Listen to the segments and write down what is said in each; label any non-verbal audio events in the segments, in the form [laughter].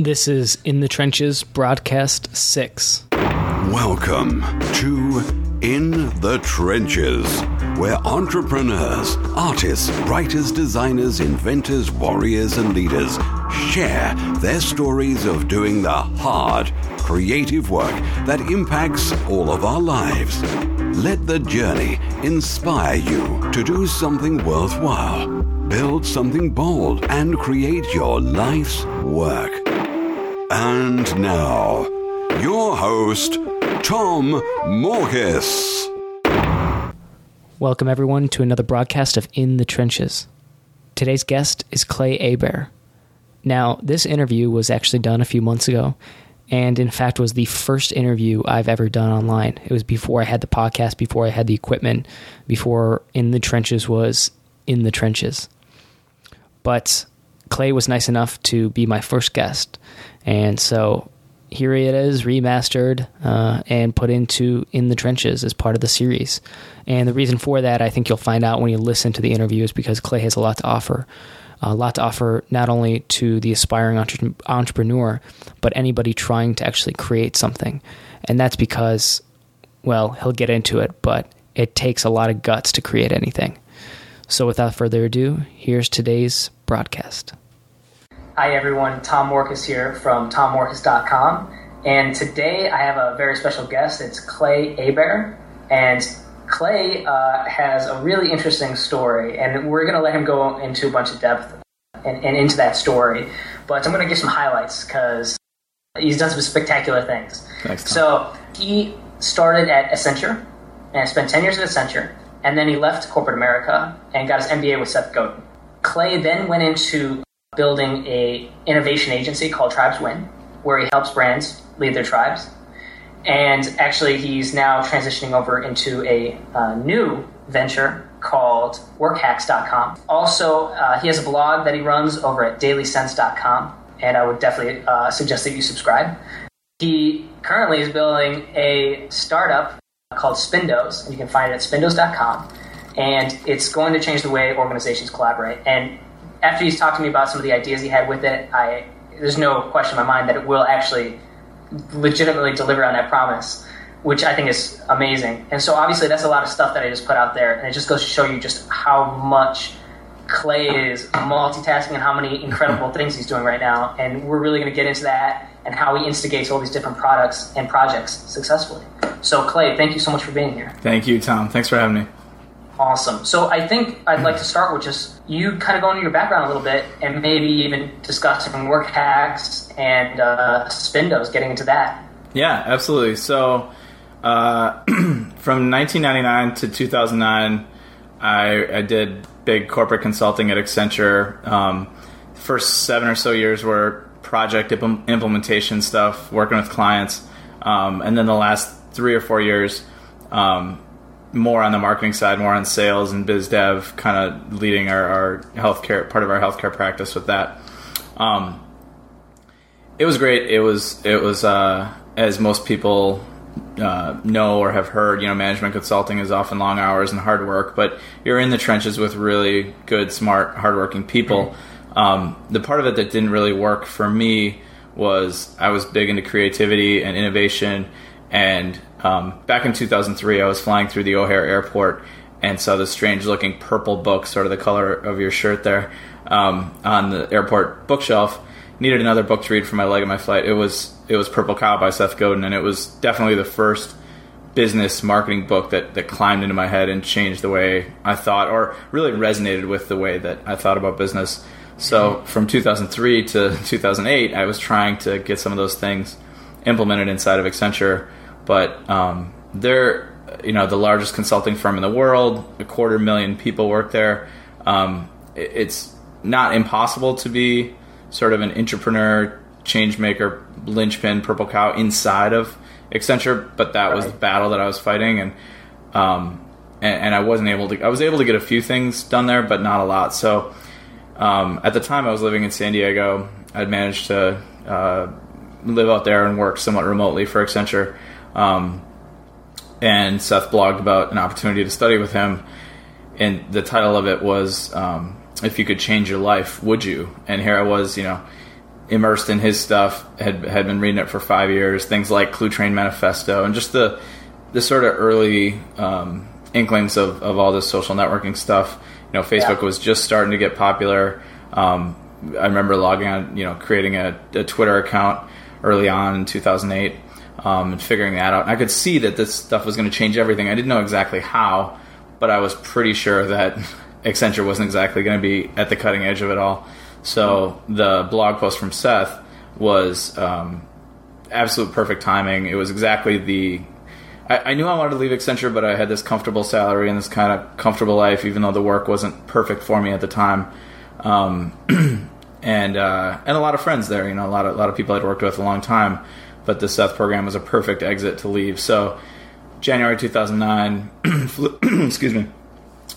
This is In the Trenches Broadcast 6. Welcome to In the Trenches, where entrepreneurs, artists, writers, designers, inventors, warriors, and leaders share their stories of doing the hard, creative work that impacts all of our lives. Let the journey inspire you to do something worthwhile, build something bold, and create your life's work. And now, your host, Tom Morkes. Welcome, everyone, to another broadcast of In the Trenches. Today's guest is Clay Hebert. Now, this interview was actually done a few months ago, and in fact was the first interview I've ever done online. It was before I had the podcast, before I had the equipment, before In the Trenches was in the trenches. But Clay was nice enough to be my first guest, and so here it is, remastered uh, and put into In the Trenches as part of the series. And the reason for that, I think you'll find out when you listen to the interview, is because Clay has a lot to offer. A lot to offer not only to the aspiring entre- entrepreneur, but anybody trying to actually create something. And that's because, well, he'll get into it, but it takes a lot of guts to create anything. So without further ado, here's today's broadcast. Hi, everyone. Tom Morkes here from tommorkes.com. And today I have a very special guest. It's Clay Hebert. And Clay uh, has a really interesting story. And we're going to let him go into a bunch of depth and, and into that story. But I'm going to give some highlights because he's done some spectacular things. Thanks. So he started at Accenture and spent 10 years at Accenture. And then he left corporate America and got his MBA with Seth Godin. Clay then went into building a innovation agency called Tribes Win, where he helps brands lead their tribes. And actually, he's now transitioning over into a uh, new venture called WorkHacks.com. Also, uh, he has a blog that he runs over at DailySense.com, and I would definitely uh, suggest that you subscribe. He currently is building a startup called Spindos, and you can find it at spindos.com. And it's going to change the way organizations collaborate. And after he's talked to me about some of the ideas he had with it, I there's no question in my mind that it will actually legitimately deliver on that promise, which I think is amazing. And so obviously that's a lot of stuff that I just put out there, and it just goes to show you just how much Clay is multitasking and how many incredible [laughs] things he's doing right now. And we're really going to get into that and how he instigates all these different products and projects successfully. So Clay, thank you so much for being here. Thank you, Tom. Thanks for having me. Awesome. So I think I'd like to start with just you kind of going into your background a little bit and maybe even discussing work hacks and uh, Spindos, getting into that. Yeah, absolutely. So uh, [clears throat] from 1999 to 2009, I, I, did big corporate consulting at Accenture. Um, first seven or so years were project imp- implementation stuff, working with clients. Um, and then the last three or four years, um, more on the marketing side, more on sales and biz dev, kind of leading our, our healthcare part of our healthcare practice with that. Um, it was great. It was it was uh, as most people uh, know or have heard. You know, management consulting is often long hours and hard work, but you're in the trenches with really good, smart, hardworking people. Um, the part of it that didn't really work for me was I was big into creativity and innovation and um, back in 2003, I was flying through the O'Hare airport and saw this strange looking purple book, sort of the color of your shirt there, um, on the airport bookshelf. Needed another book to read for my leg of my flight. It was it was Purple Cow by Seth Godin, and it was definitely the first business marketing book that, that climbed into my head and changed the way I thought, or really resonated with the way that I thought about business. So mm-hmm. from 2003 to 2008, I was trying to get some of those things implemented inside of Accenture but um, they're you know the largest consulting firm in the world. A quarter million people work there. Um, it's not impossible to be sort of an entrepreneur, change maker, linchpin, purple cow inside of Accenture, but that was the battle that I was fighting, and, um, and and, I wasn't able to. I was able to get a few things done there, but not a lot. So um, at the time, I was living in San Diego. I'd managed to uh, live out there and work somewhat remotely for Accenture. Um, and Seth blogged about an opportunity to study with him, and the title of it was um, "If you could change your life, would you?" And here I was, you know, immersed in his stuff. had had been reading it for five years. Things like Cluetrain Manifesto and just the the sort of early um, inklings of, of all this social networking stuff. You know, Facebook Yeah. was just starting to get popular. Um, I remember logging on, you know, creating a, a Twitter account early on in 2008 um, and figuring that out. And I could see that this stuff was going to change everything. I didn't know exactly how, but I was pretty sure that [laughs] Accenture wasn't exactly going to be at the cutting edge of it all. So the blog post from Seth was um, absolute perfect timing. It was exactly the. I, knew I wanted to leave Accenture, but I had this comfortable salary and this kind of comfortable life, even though the work wasn't perfect for me at the time. Um, [clears throat] and uh, and a lot of friends there, you know, a lot of a lot of people I'd worked with a long time. But the Seth program was a perfect exit to leave. So January 2009, [clears throat] flew- [clears throat] excuse me.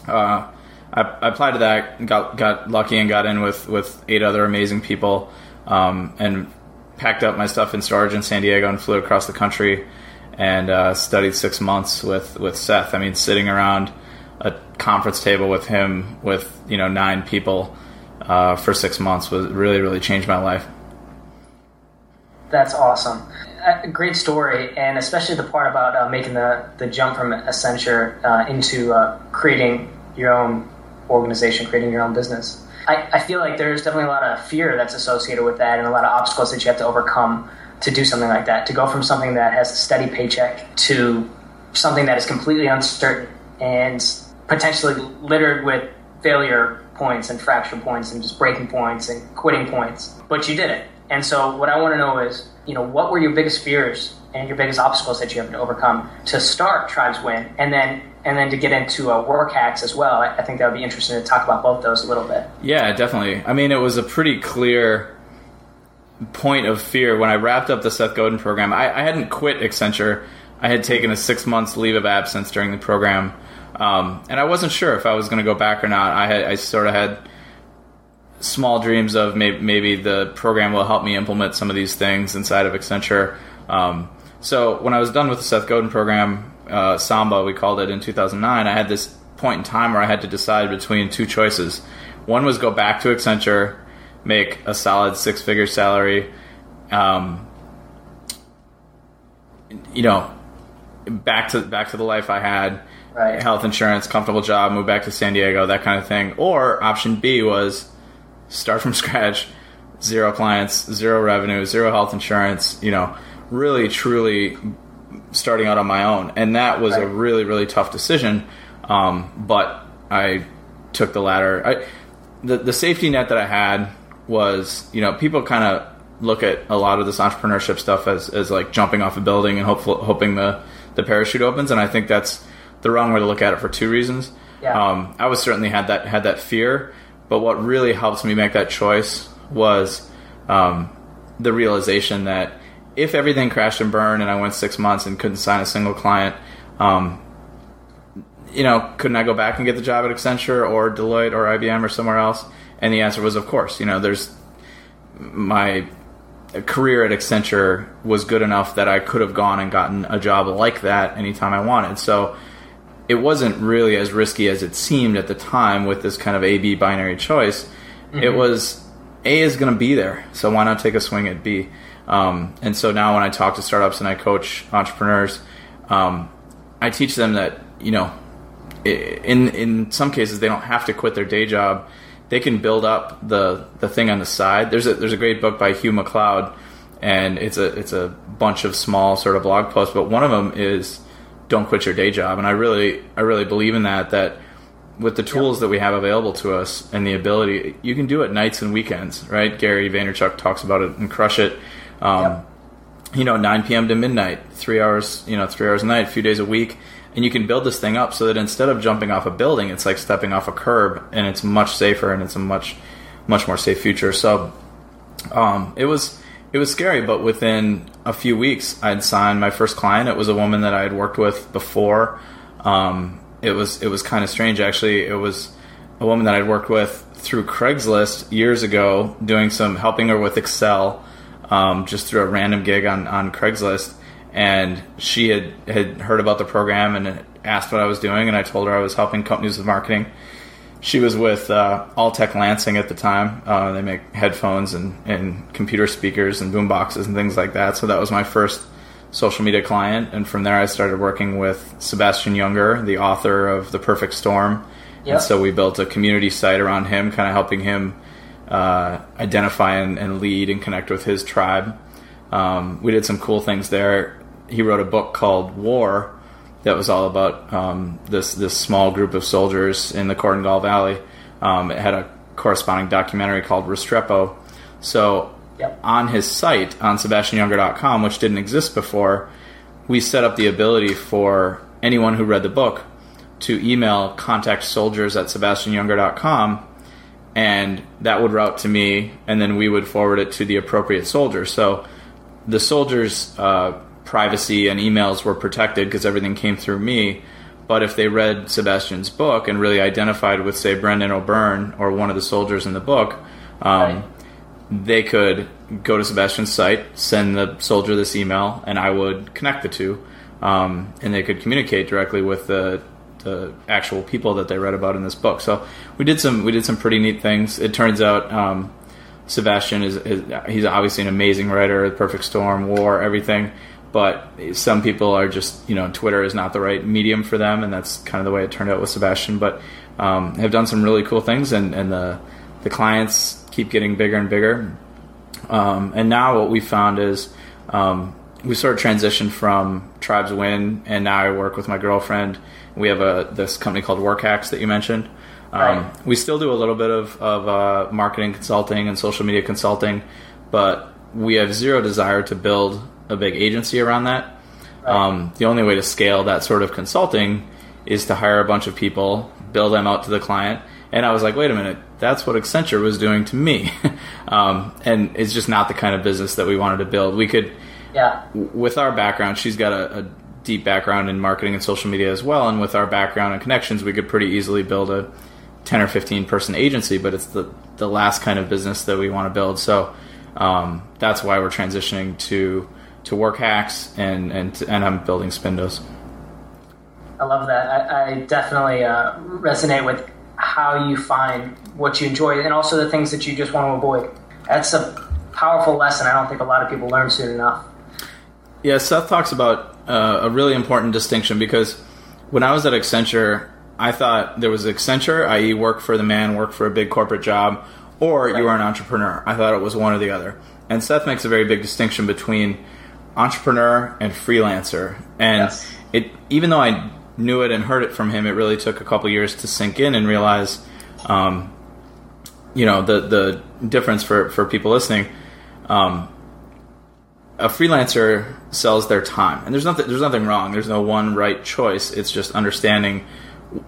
Uh, I, I applied to that, got got lucky, and got in with with eight other amazing people, um, and packed up my stuff in storage in San Diego and flew across the country, and uh, studied six months with with Seth. I mean, sitting around a conference table with him with you know nine people uh, for six months was really really changed my life. That's awesome. A great story, and especially the part about uh, making the, the jump from Accenture uh, into uh, creating your own organization, creating your own business. I, I feel like there's definitely a lot of fear that's associated with that, and a lot of obstacles that you have to overcome to do something like that. To go from something that has a steady paycheck to something that is completely uncertain and potentially littered with failure points and fracture points and just breaking points and quitting points. But you did it. And so what I want to know is, you know, what were your biggest fears and your biggest obstacles that you have to overcome to start Tribes Win and then and then to get into uh, work hacks as well. I, I think that would be interesting to talk about both those a little bit. Yeah, definitely. I mean, it was a pretty clear point of fear when I wrapped up the Seth Godin program. I, I hadn't quit Accenture. I had taken a six months leave of absence during the program, um, and I wasn't sure if I was going to go back or not. I had, I sort of had small dreams of maybe, maybe the program will help me implement some of these things inside of Accenture. Um, so when I was done with the Seth Godin program, uh, Samba we called it in 2009, I had this point in time where I had to decide between two choices. One was go back to Accenture, make a solid six figure salary, um, you know, back to back to the life I had, Right. health insurance, comfortable job, move back to San Diego, that kind of thing. Or option B was start from [laughs] scratch, zero clients, zero revenue, zero health insurance, you know, really truly starting out on my own. And that was a really, really tough decision. Um, but I took the latter. I, the, the safety net that I had was, you know, people kind of look at a lot of this entrepreneurship stuff as, as like jumping off a building and hopeful, hoping the, the parachute opens. And I think that's the wrong way to look at it for two reasons. Yeah. Um, I was certainly had that had that fear, but what really helped me make that choice was um, the realization that if everything crashed and burned and I went six months and couldn't sign a single client, um, you know, couldn't I go back and get the job at Accenture or Deloitte or IBM or somewhere else? And the answer was, of course. You know, there's my career at Accenture was good enough that I could have gone and gotten a job like that anytime I wanted. So it wasn't really as risky as it seemed at the time with this kind of A B binary choice. It was A is going to be there, so why not take a swing at B? Um, and so now when I talk to startups and I coach entrepreneurs, um, I teach them that you know, in in some cases they don't have to quit their day job. They can build up the the thing on the side. There's a there's a great book by Hugh MacLeod, and it's a it's a bunch of small sort of blog posts. But one of them is don't quit your day job, and I really I really believe in that. That with the tools that we have available to us and the ability, you can do it nights and weekends, right? Gary Vaynerchuk talks about it and crush it. Um. You know, 9 p.m. to midnight, three hours, you know, three hours a night, a few days a week, and you can build this thing up so that instead of jumping off a building, it's like stepping off a curb, and it's much safer and it's a much, much more safe future. So, um, it was it was scary, but within a few weeks, I'd signed my first client. It was a woman that I had worked with before. Um, it was it was kind of strange, actually. It was a woman that I'd worked with through Craigslist years ago, doing some helping her with Excel, um, just through a random gig on on Craigslist. And she had had heard about the program and asked what I was doing, and I told her I was helping companies with marketing she was with uh, Altec Lansing at the time. Uh, they make headphones and, and computer speakers and boom boxes and things like that. So that was my first social media client. And from there, I started working with Sebastian Junger, the author of The Perfect Storm. Yep. And so we built a community site around him, kind of helping him uh, identify and, and lead and connect with his tribe. Um, we did some cool things there. He wrote a book called War that was all about um, this this small group of soldiers in the Korengal Valley. Um, it had a corresponding documentary called Restrepo. So Yep. on his site on SebastianJunger.com, which didn't exist before, we set up the ability for anyone who read the book to email contact soldiers at SebastianJunger.com and that would route to me, and then we would forward it to the appropriate soldier. So the soldiers' uh, privacy and emails were protected because everything came through me. But if they read Sebastian's book and really identified with, say, Brendan O'Byrne or one of the soldiers in the book, um, Right. they could go to Sebastian's site, send the soldier this email, and I would connect the two, um, and they could communicate directly with the the actual people that they read about in this book. So we did some we did some pretty neat things. It turns out um, Sebastian is, is he's obviously an amazing writer. Perfect Storm, War, everything. But some people are just you know Twitter is not the right medium for them, and that's kind of the way it turned out with Sebastian. But um, have done some really cool things, and, and the the clients keep getting bigger and bigger. Um, and now what we found is um, we sort of transitioned from Tribes Win, and now I work with my girlfriend. We have a this company called WorkHacks that you mentioned. Um, Right. We still do a little bit of, of uh, marketing consulting and social media consulting, but we have zero desire to build a big agency around that. Um, the only way to scale that sort of consulting is to hire a bunch of people, bill them out to the client. And I was like, wait a minute, that's what Accenture was doing to me. [laughs] um, and it's just not the kind of business that we wanted to build. We could, Yeah. with our background, she's got a, a deep background in marketing and social media as well. And with our background and connections, we could pretty easily build a 10 or 15 person agency, but it's the, the last kind of business that we want to build. So um, that's why we're transitioning to to work hacks and and and I'm building Spindos. I love that. I, I definitely uh, resonate with how you find what you enjoy and also the things that you just want to avoid. That's a powerful lesson I don't think a lot of people learn soon enough. Yeah, Seth talks about uh, a really important distinction because when I was at Accenture, I thought there was Accenture, i.e., work for the man, work for a big corporate job, or you are an entrepreneur. I thought it was one or the other. And Seth makes a very big distinction between entrepreneur and freelancer. And Yes. it, even though I knew it and heard it from him, it really took a couple years to sink in and realize, um, you know, the the difference for for people listening. Um, a freelancer sells their time, and there's nothing there's nothing wrong. There's no one right choice. It's just understanding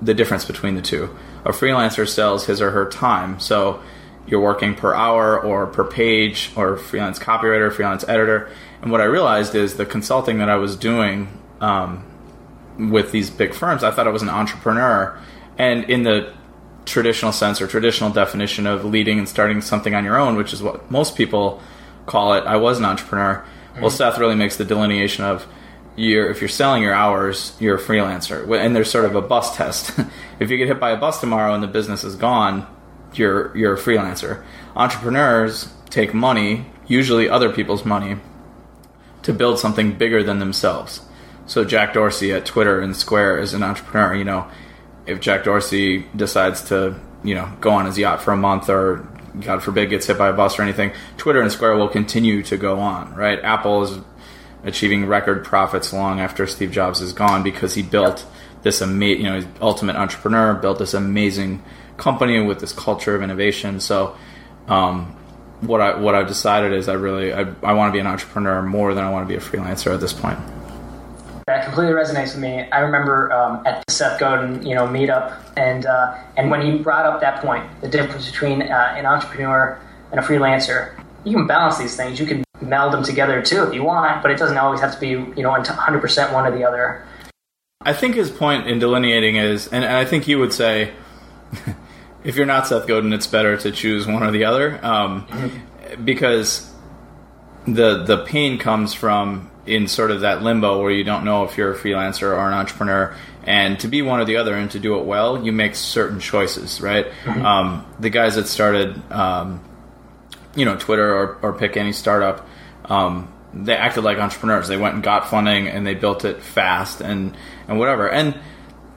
the difference between the two. A freelancer sells his or her time, so you're working per hour or per page, or freelance copywriter, freelance editor. And what I realized is the consulting that I was doing um, with these big firms, I thought I was an entrepreneur, and in the traditional sense or traditional definition of leading and starting something on your own, which is what most people call it. I was an entrepreneur. Well, Seth really makes the delineation of you're, if you're selling your hours, you're a freelancer. And there's sort of a bus test. [laughs] if you get hit by a bus tomorrow and the business is gone, you're you're a freelancer. Entrepreneurs take money, usually other people's money, to build something bigger than themselves. So Jack Dorsey at Twitter and Square is an entrepreneur. You know, if Jack Dorsey decides to, you know, go on his yacht for a month or God forbid gets hit by a bus or anything, Twitter and Square will continue to go on, right? Apple is achieving record profits long after Steve Jobs is gone because he built this amazing, you know, ultimate entrepreneur, built this amazing company with this culture of innovation. So, um, what I what I've decided is I really I, I want to be an entrepreneur more than I want to be a freelancer at this point. That completely resonates with me. I remember um, at the Seth Godin, you know, meetup, and uh, and when he brought up that point, the difference between uh, an entrepreneur and a freelancer, you can balance these things. You can meld them together too if you want, but it doesn't always have to be, you know, 100% one or the other. I think his point in delineating is, and, and I think you would say, [laughs] if you're not Seth Godin, it's better to choose one or the other, um, because the the pain comes from in sort of that limbo where you don't know if you're a freelancer or an entrepreneur. And to be one or the other and to do it well, you make certain choices, right? Mm-hmm. Um, the guys that started, um, you know, Twitter or, or pick any startup, um, they acted like entrepreneurs. They went and got funding and they built it fast and, and whatever. And,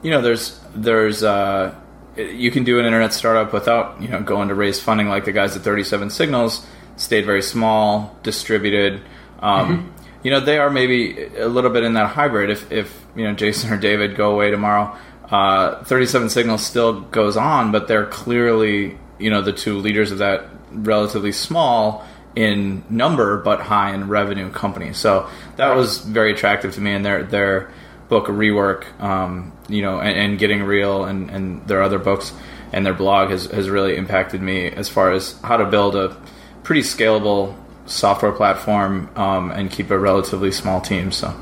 you know, there's, there's, uh, you can do an internet startup without, you know, going to raise funding like the guys at 37 Signals stayed very small, distributed. Um, You know, they are maybe a little bit in that hybrid. If, if you know, Jason or David go away tomorrow, uh, 37 Signals still goes on, but they're clearly, you know, the two leaders of that relatively small in number but high in revenue company. So that was very attractive to me, and their their book rework, um, you know, and, and getting real, and, and their other books and their blog has has really impacted me as far as how to build a pretty scalable software platform um, and keep a relatively small team. So.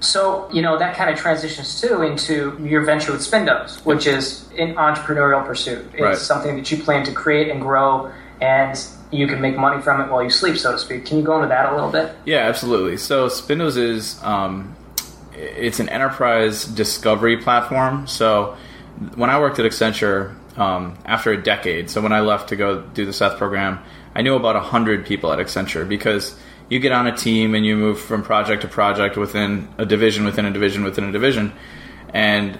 So, you know, that kind of transitions too into your venture with Spindos, which is an entrepreneurial pursuit. It's Right. something that you plan to create and grow, and you can make money from it while you sleep, so to speak. Can you go into that a little bit? Yeah, absolutely. So Spindos is um, it's an enterprise discovery platform. So when I worked at Accenture um, after a decade, so when I left to go do the Seth program, I knew about hundred people at Accenture because you get on a team and you move from project to project within a division, within a division, within a division, and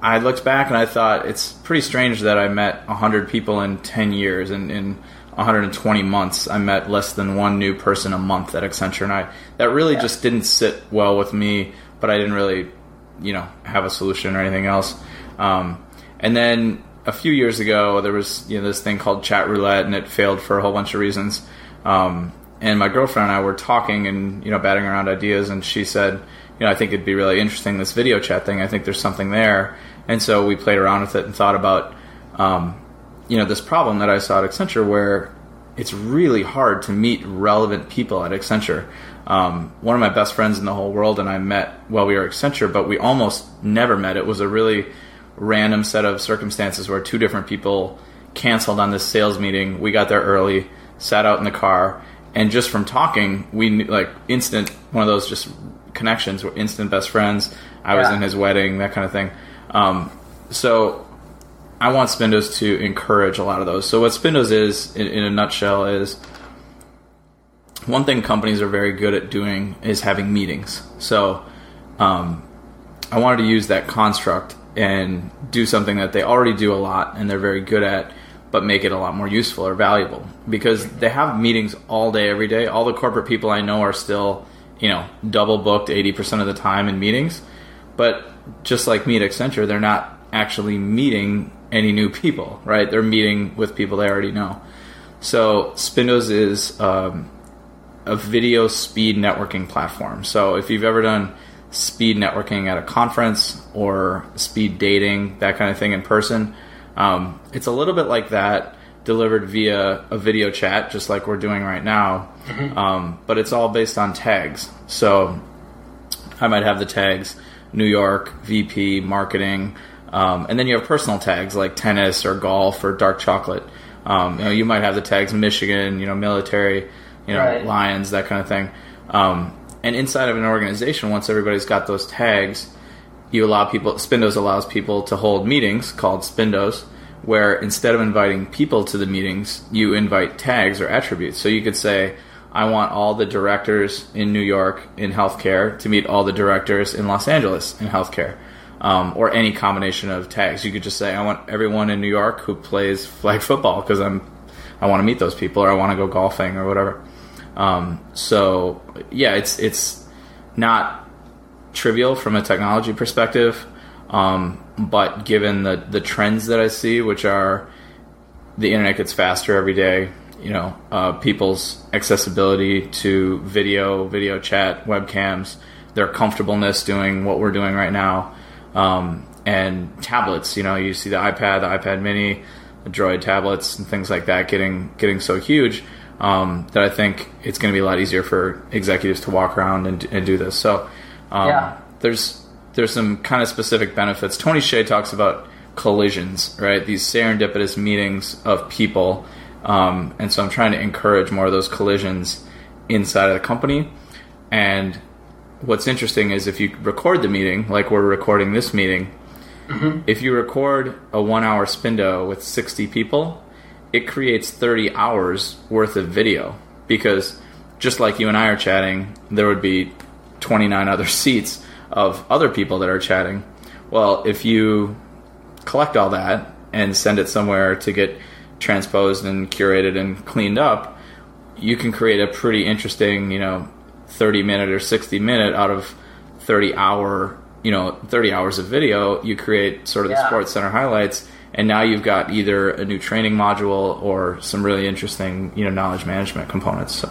I looked back and I thought it's pretty strange that I met 100 people in 10 years and in 120 months I met less than one new person a month at Accenture. And I that really just didn't sit well with me but I didn't really you know have a solution or anything else. Um, and then a few years ago there was you know this thing called chat roulette and it failed for a whole bunch of reasons. Um, and my girlfriend and I were talking and you know batting around ideas and she said you know I think it'd be really interesting this video chat thing. I think there's something there. And so we played around with it and thought about um, you know this problem that I saw at Accenture where it's really hard to meet relevant people at Accenture. Um, one of my best friends in the whole world and I met while we were at Accenture, but we almost never met. It was a really random set of circumstances where two different people canceled on this sales meeting. We got there early, sat out in the car, and just from talking, we knew, like instant one of those just connections. We're instant best friends. I was in his wedding, that kind of thing. Um, so I want Spindos to encourage a lot of those. So what Spindos is, in, in a nutshell, is one thing companies are very good at doing is having meetings. So um, I wanted to use that construct and do something that they already do a lot and they're very good at, but make it a lot more useful or valuable because they have meetings all day, every day. All the corporate people I know are still, you know, double booked 80% of the time in meetings. But just like me at Accenture, they're not actually meeting any new people, right? They're meeting with people they already know. So Spindos is um, a video speed networking platform. So if you've ever done speed networking at a conference or speed dating, that kind of thing in person, um, it's a little bit like that delivered via a video chat, just like we're doing right now. Um, but it's all based on tags. So I might have the tags New York, VP, marketing, um, and then you have personal tags like tennis or golf or dark chocolate. Um, you know, you might have the tags Michigan, you know, military, you know, Right. Lions, that kind of thing. Um, and inside of an organization, once everybody's got those tags, you allow people. Spindos allows people to hold meetings called Spindos, where instead of inviting people to the meetings, you invite tags or attributes. So you could say, I want all the directors in New York in healthcare to meet all the directors in Los Angeles in healthcare, um, or any combination of tags. You could just say, I want everyone in New York who plays flag football because I'm, I want to meet those people, or I want to go golfing, or whatever. Um, so yeah, it's it's not trivial from a technology perspective, um, but given the the trends that I see, which are the internet gets faster every day, you know, uh, people's accessibility to video, video chat, webcams, their comfortableness doing what we're doing right now, um, and tablets. You know, you see the iPad, the iPad Mini, the Droid tablets, and things like that getting getting so huge um, that I think it's going to be a lot easier for executives to walk around and, and do this. So, um, Yeah. there's there's some kind of specific benefits. Tony Hsieh talks about collisions, right? These serendipitous meetings of people, um, and so I'm trying to encourage more of those collisions inside of the company. And what's interesting is if you record the meeting, like we're recording this meeting, if you record a one hour Spindo with 60 people, it creates 30 hours worth of video because just like you and I are chatting, there would be 29 other [laughs] seats of other people that are chatting. Well, if you collect all that and send it somewhere to get transposed and curated and cleaned up, you can create a pretty interesting, you know, 30 minute or 60 minute out of 30 hour, you know, 30 hours of video. You create sort of the Sports Center highlights, and now you've got either a new training module or some really interesting, you know, knowledge management components. So,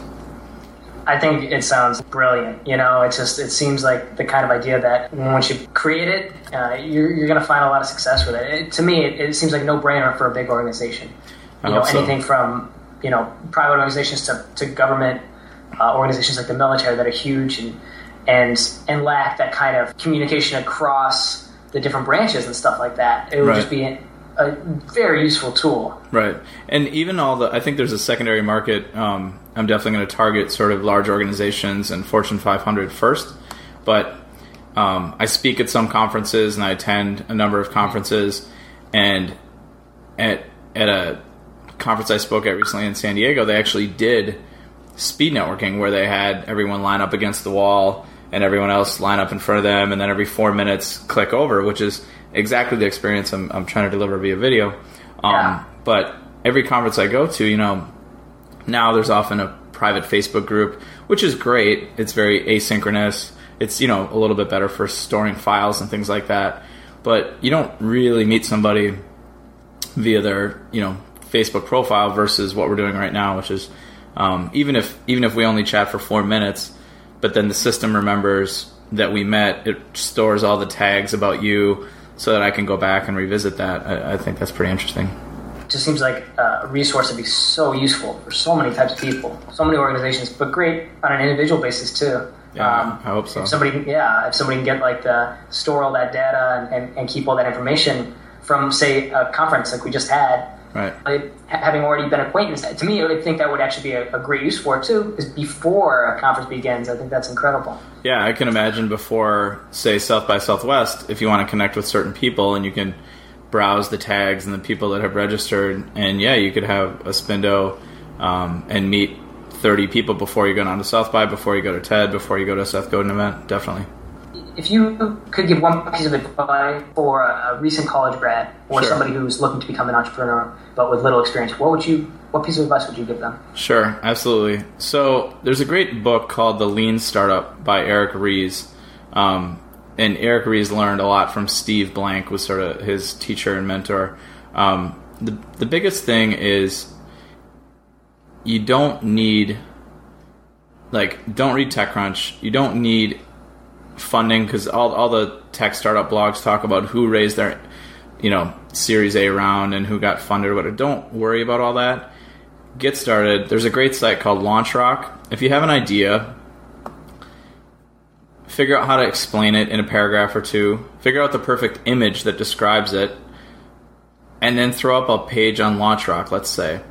I think it sounds brilliant. You know, it just it seems like the kind of idea that once you create it, uh, you're, you're going to find a lot of success with it. it to me, it, it seems like no brainer for a big organization. You know, so. anything from you know private organizations to, to government uh, organizations like the military that are huge and and and lack that kind of communication across the different branches and stuff like that. It would Right. just be a, very useful tool. Right, and even all the I think there's a secondary market. Um, I'm definitely going to target sort of large organizations and Fortune 500 first, but um, I speak at some conferences and I attend a number of conferences, and at at a conference I spoke at recently in San Diego, they actually did speed networking where they had everyone line up against the wall and everyone else line up in front of them, and then every four minutes click over, which is exactly the experience I'm, I'm trying to deliver via video. Um, Yeah. But every conference I go to, you know, now there's often a private Facebook group, which is great. It's very asynchronous. It's you know a little bit better for storing files and things like that. But you don't really meet somebody via their you know Facebook profile versus what we're doing right now, which is um, even if even if we only chat for four minutes, but then the system remembers that we met, it stores all the tags about you so that I can go back and revisit that. I, I think that's pretty interesting. It just seems like uh, a resource that'd be so useful for so many types of people, so many organizations, but great on an individual basis too. Yeah, I hope so. If somebody, yeah, if somebody can get like the store all that data and, and, and keep all that information from, say, a conference like we just had, Right. having already been acquaintance, to me, I think that would actually be a, a great use for it too. Is before a conference begins, I think that's incredible. Yeah, I can imagine before, say, South by Southwest, if you want to connect with certain people and you can browse the tags and the people that have registered, and yeah, you could have a Spindo um, and meet 30 people before you go down to South by, before you go to TED, before you go to a Seth Godin event. Definitely. If you could give one piece of advice for a, recent college grad or Sure. somebody who's looking to become an entrepreneur but with little experience, what would you? What piece of advice would you give them? Sure, absolutely. So there's a great book called The Lean Startup by Eric Ries. Um, and Eric Ries learned a lot from Steve Blank, was sort of his teacher and mentor. Um, the, the biggest thing is you don't need, like, don't read TechCrunch. You don't need funding because all, all the tech startup blogs talk about who raised their, you know, Series A round and who got funded whatever. Don't worry about all that get started, there's a great site called LaunchRock. If you have an idea, figure out how to explain it in a paragraph or two, figure out the perfect image that describes it, and then throw up a page on LaunchRock, let's say.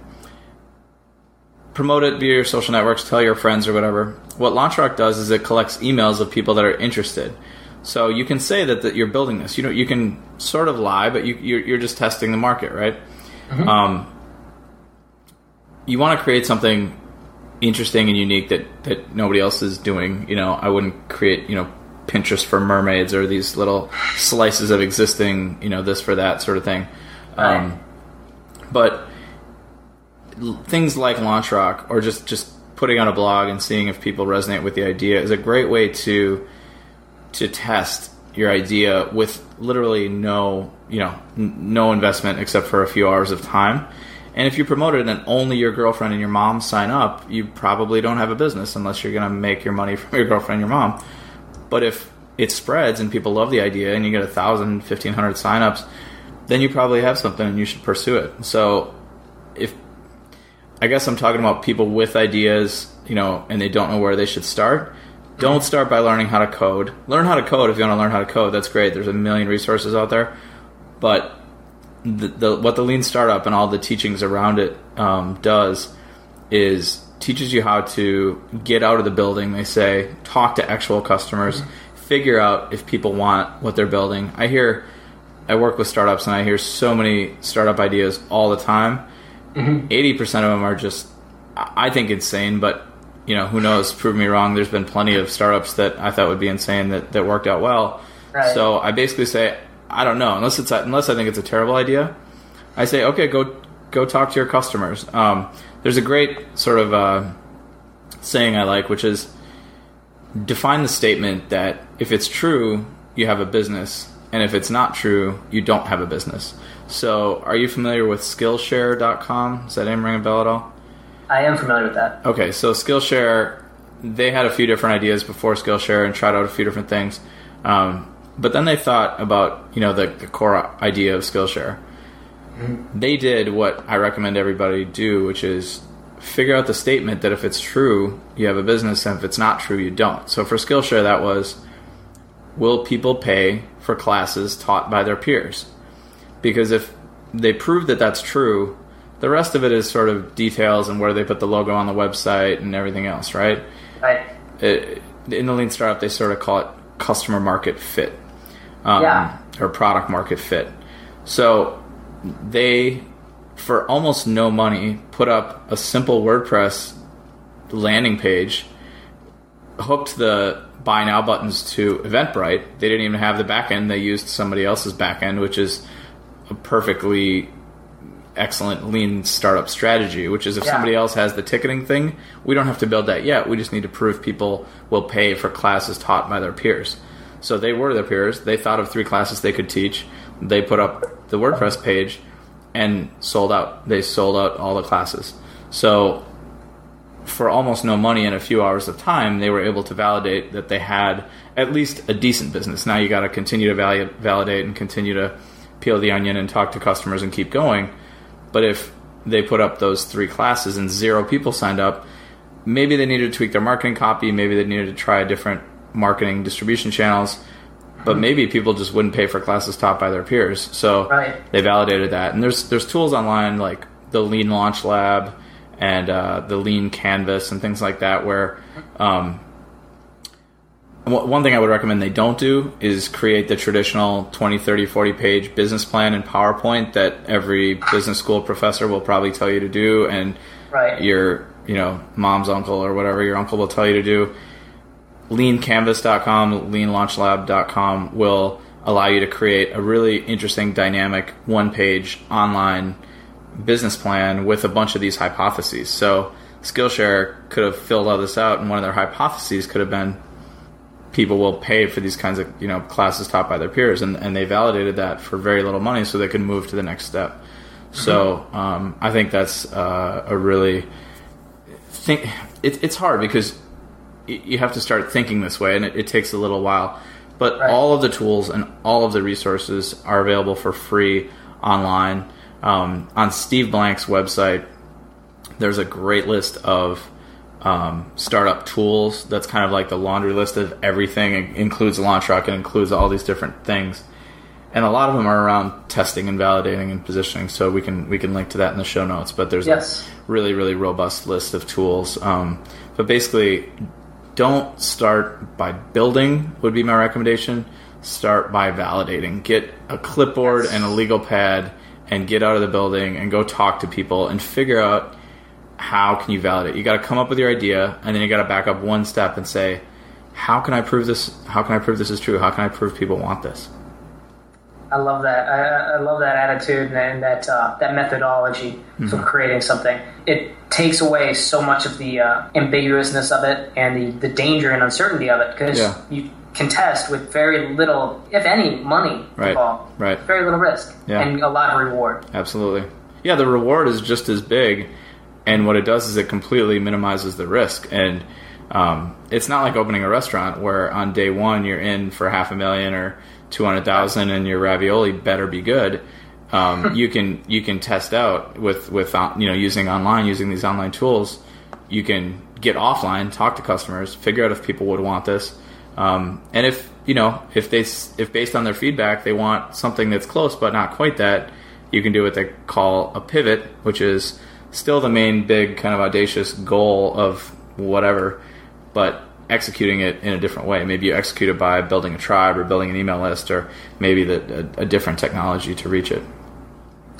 Promote it via your social networks, tell your friends or whatever. What LaunchRock does is it collects emails of people that are interested. So you can say that, that you're building this. You know, you can sort of lie, but you, you're, you're just testing the market, right? Um, you want to create something interesting and unique that, that nobody else is doing. You know, I wouldn't create, you know, Pinterest for mermaids or these little slices of existing, you know, this for that sort of thing. Right. Um, but things like LaunchRock or just, just putting on a blog and seeing if people resonate with the idea is a great way to to test your idea with literally no, you know, n- no investment except for a few hours of time. And if you promote it and only your girlfriend and your mom sign up, you probably don't have a business unless you're going to make your money [laughs] from your girlfriend and your mom. But if it spreads and people love the idea and you get a thousand, fifteen hundred signups, then you probably have something and you should pursue it. So I guess I'm talking about people with ideas, you know, and they don't know where they should start. Don't start by learning how to code. Learn how to code if you want to learn how to code. That's great. There's a million resources out there. But the, the what the lean startup and all the teachings around it um, does is teaches you how to get out of the building. They say talk to actual customers, figure out if people want what they're building. I hear, I work with startups, and I hear so many startup ideas all the time. 80 percent of them are just, I I think, insane. But you know, who knows? Prove me wrong. There's been plenty of startups that I thought would be insane that that worked out well. Right. So I basically say, I don't know, unless it's unless I think it's a terrible idea. I say, okay, go go talk to your customers. Um, there's a great sort of uh, saying I like, which is define the statement that if it's true, you have a business, and if it's not true, you don't have a business. So, are you familiar with Skillshare.com? Does that name ring a bell at all? I am familiar with that. Okay, so Skillshare, they had a few different ideas before Skillshare and tried out a few different things. Um, but then they thought about, you know, the, the core idea of Skillshare. They did what I recommend everybody do, which is figure out the statement that if it's true, you have a business, and if it's not true, you don't. So for Skillshare, that was will people pay for classes taught by their peers? Because if they prove that that's true, the rest of it is sort of details and where they put the logo on the website and everything else, right? Right. It, in the lean startup, they sort of call it customer market fit, um, Yeah. or product market fit. So they, for almost no money, put up a simple WordPress landing page, hooked the buy now buttons to Eventbrite. They didn't even have the backend; they used somebody else's backend, which is a perfectly excellent lean startup strategy, which is if Yeah. somebody else has the ticketing thing, we don't have to build that yet. We just need to prove people will pay for classes taught by their peers. So they were their peers. They thought of three classes they could teach. They put up the WordPress page and sold out. They sold out all the classes. So for almost no money and a few hours of time, they were able to validate that they had at least a decent business. Now you got to continue to value, validate and continue to peel the onion and talk to customers and keep going. But if they put up those three classes and zero people signed up, maybe they needed to tweak their marketing copy. Maybe they needed to try different marketing distribution channels. But maybe people just wouldn't pay for classes taught by their peers. So Right. they validated that. And there's there's tools online like the Lean Launch Lab and uh, the Lean Canvas and things like that where um, one one thing I would recommend they don't do is create the traditional 20, 30, 40 page business plan in PowerPoint that every business school professor will probably tell you to do and Right. your you know mom's uncle or whatever your uncle will tell you to do leancanvas.com leanlaunchlab.com will allow you to create a really interesting dynamic one page online business plan with a bunch of these hypotheses so skillshare could have filled all this out and one of their hypotheses could have been people will pay for these kinds of you know classes taught by their peers and, and they validated that for very little money so they could move to the next step. So um, i think that's uh, a really think it, it's hard because you have to start thinking this way and it, it takes a little while. But Right. all of the tools and all of the resources are available for free online. Um, on steve blank's website there's a great list of um, startup tools. That's kind of like the laundry list of everything. It includes launchrock it includes all these different things. And a lot of them are around testing and validating and positioning so we can we can link to that in the show notes but there's Yes. a really really robust list of tools. Um, but basically don't start by building would be my recommendation. Start by validating. Get a clipboard Yes. and a legal pad and get out of the building and go talk to people and figure out how can you validate you got to come up with your idea and then you got to back up one step and say how can i prove this how can i prove this is true how can i prove people want this I love that. I, I love that attitude and, and that uh, that methodology Mm-hmm. for creating something. It takes away so much of the uh, ambiguousness of it and the, the danger and uncertainty of it because Yeah. you can test with very little, if any, money Right, involved. right. Very little risk Yeah. and a lot of reward. Absolutely. Yeah, the reward is just as big, and what it does is it completely minimizes the risk. And um, it's not like opening a restaurant where on day one you're in for half a million or two hundred thousand, and your ravioli better be good. Um, [laughs] you can you can test out with with uh, you know using online using these online tools. You can get offline, talk to customers, figure out if people would want this, um, and if you know if they if based on their feedback they want something that's close but not quite that, you can do what they call a pivot, which is still the main big kind of audacious goal of whatever, but executing it in a different way. Maybe you execute it by building a tribe or building an email list or maybe the, a, a different technology to reach it.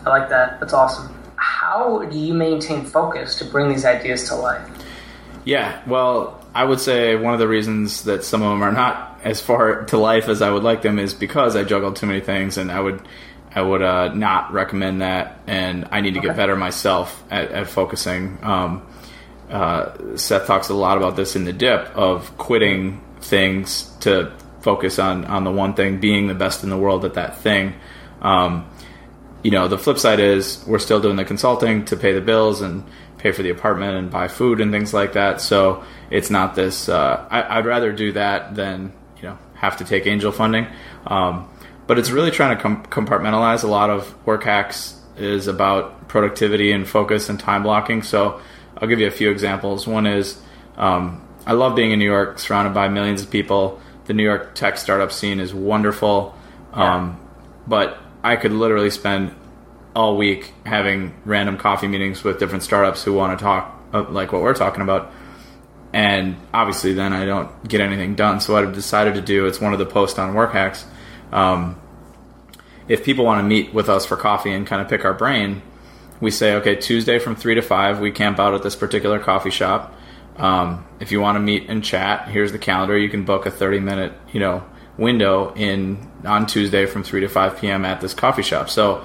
I like that. That's awesome. How do you maintain focus to bring these ideas to life? Yeah, well, I would say one of the reasons that some of them are not as far [laughs] to life as I would like them is because I juggle too many things, and I would I would uh, not recommend that, and I need to get better myself at, at focusing. Um, uh, Seth talks a lot about this in the dip of quitting things to focus on on the one thing, being the best in the world at that thing. Um, you know, the flip side is we're still doing the consulting to pay the bills and pay for the apartment and buy food and things like that. So it's not this. Uh, I, I'd rather do that than you know have to take angel funding. Um, but it's really trying to com- compartmentalize. A lot of work hacks is about productivity and focus and time blocking. So I'll give you a few examples. One is um, I love being in New York, surrounded by millions of people. The New York tech startup scene is wonderful. Um, but I could literally spend all week having random coffee meetings with different startups who want to talk uh, like what we're talking about. And obviously, then I don't get anything done. So, what I've decided to do, it's one of the posts on Work Hacks. Um, if people want to meet with us for coffee and kind of pick our brain, we say, okay, Tuesday from 3 to 5, we camp out at this particular coffee shop. Um, if you want to meet and chat, here's the calendar. You can book a 30 minute, you know, window in on Tuesday from 3 to 5 p.m. at this coffee shop. So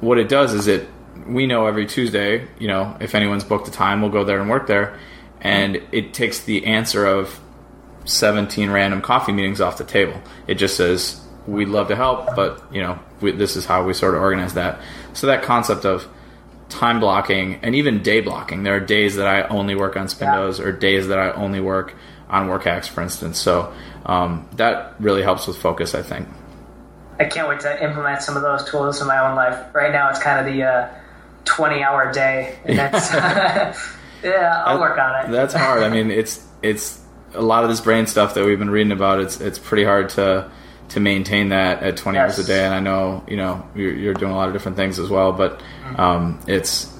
what it does is it we know every Tuesday, you know, if anyone's booked a time, we'll go there and work there, and it takes the answer of 17 random coffee meetings off the table. It just says we'd love to help, but you know, we, this is how we sort of organize that. So that concept of time blocking and even day blocking. There are days that I only work on Spindos or days that I only work on work hacks, for instance. So um, that really helps with focus, I think. I can't wait to implement some of those tools in my own life. Right now, it's kind of the uh, 20 hour day. [laughs] And that's, [laughs] yeah, I'll work on it. That's hard. I mean, it's it's a lot of this brain stuff that we've been reading about. It's it's pretty hard to to maintain that at 20 hours a day. And I know you know you're, you're doing a lot of different things as well, but um, it's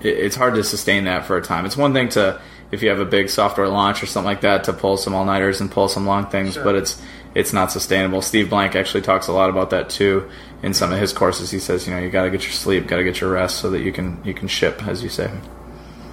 it, it's hard to sustain that for a time. It's one thing to if you have a big software launch or something like that to pull some all nighters and pull some long things, Sure. but it's it's not sustainable. Steve Blank actually talks a lot about that too in some of his courses. He says, you know, you got to get your sleep, got to get your rest, so that you can you can ship, as you say.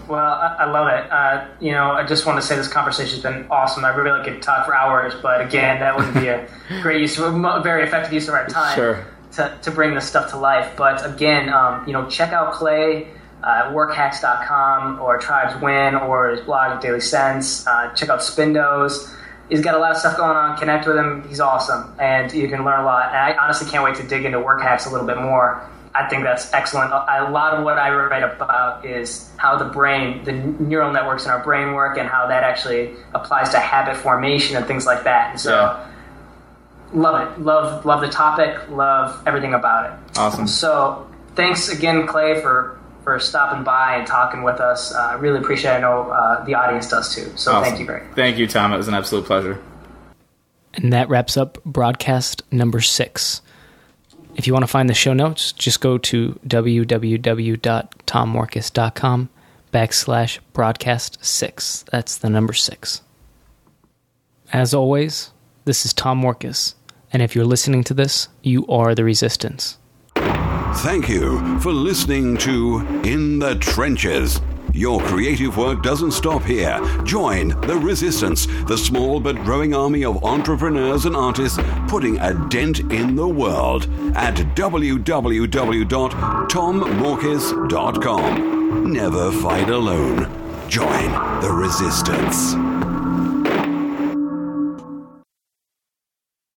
Well, I, I love it. Uh, you know, I just want to say this conversation's been awesome. I really could talk for hours, but again, that wouldn't be a [laughs] great use, of, a very effective use of our time Sure. to, to bring this stuff to life. But again, um, you know, check out Clay, uh, workhacks.com or Tribes Win or his blog Daily Sense. Uh, check out Spindos. He's got a lot of stuff going on. Connect with him. He's awesome, and you can learn a lot. And I honestly can't wait to dig into work hacks a little bit more. I think that's excellent. A a lot of what I write about is how the brain, the neural networks in our brain work, and how that actually applies to habit formation and things like that. And so, Yeah. love it. Love love the topic. Love everything about it. Awesome. So, thanks again, Clay, for for stopping by and talking with us. Uh, I really appreciate. it. I know uh, the audience does too. So, thank you very much. Thank you, Tom. It was an absolute pleasure. And that wraps up broadcast number six. If you want to find the show notes, just go to www.tommorkes.com backslash broadcast six. That's the number six. As always, this is Tom Morkes, and if you're listening to this, you are the resistance. Thank you for listening to In the Trenches. Your creative work doesn't stop here. Join the Resistance, the small but growing army of entrepreneurs and artists putting a dent in the world at www.tommorkes.com. Never fight alone. Join the Resistance.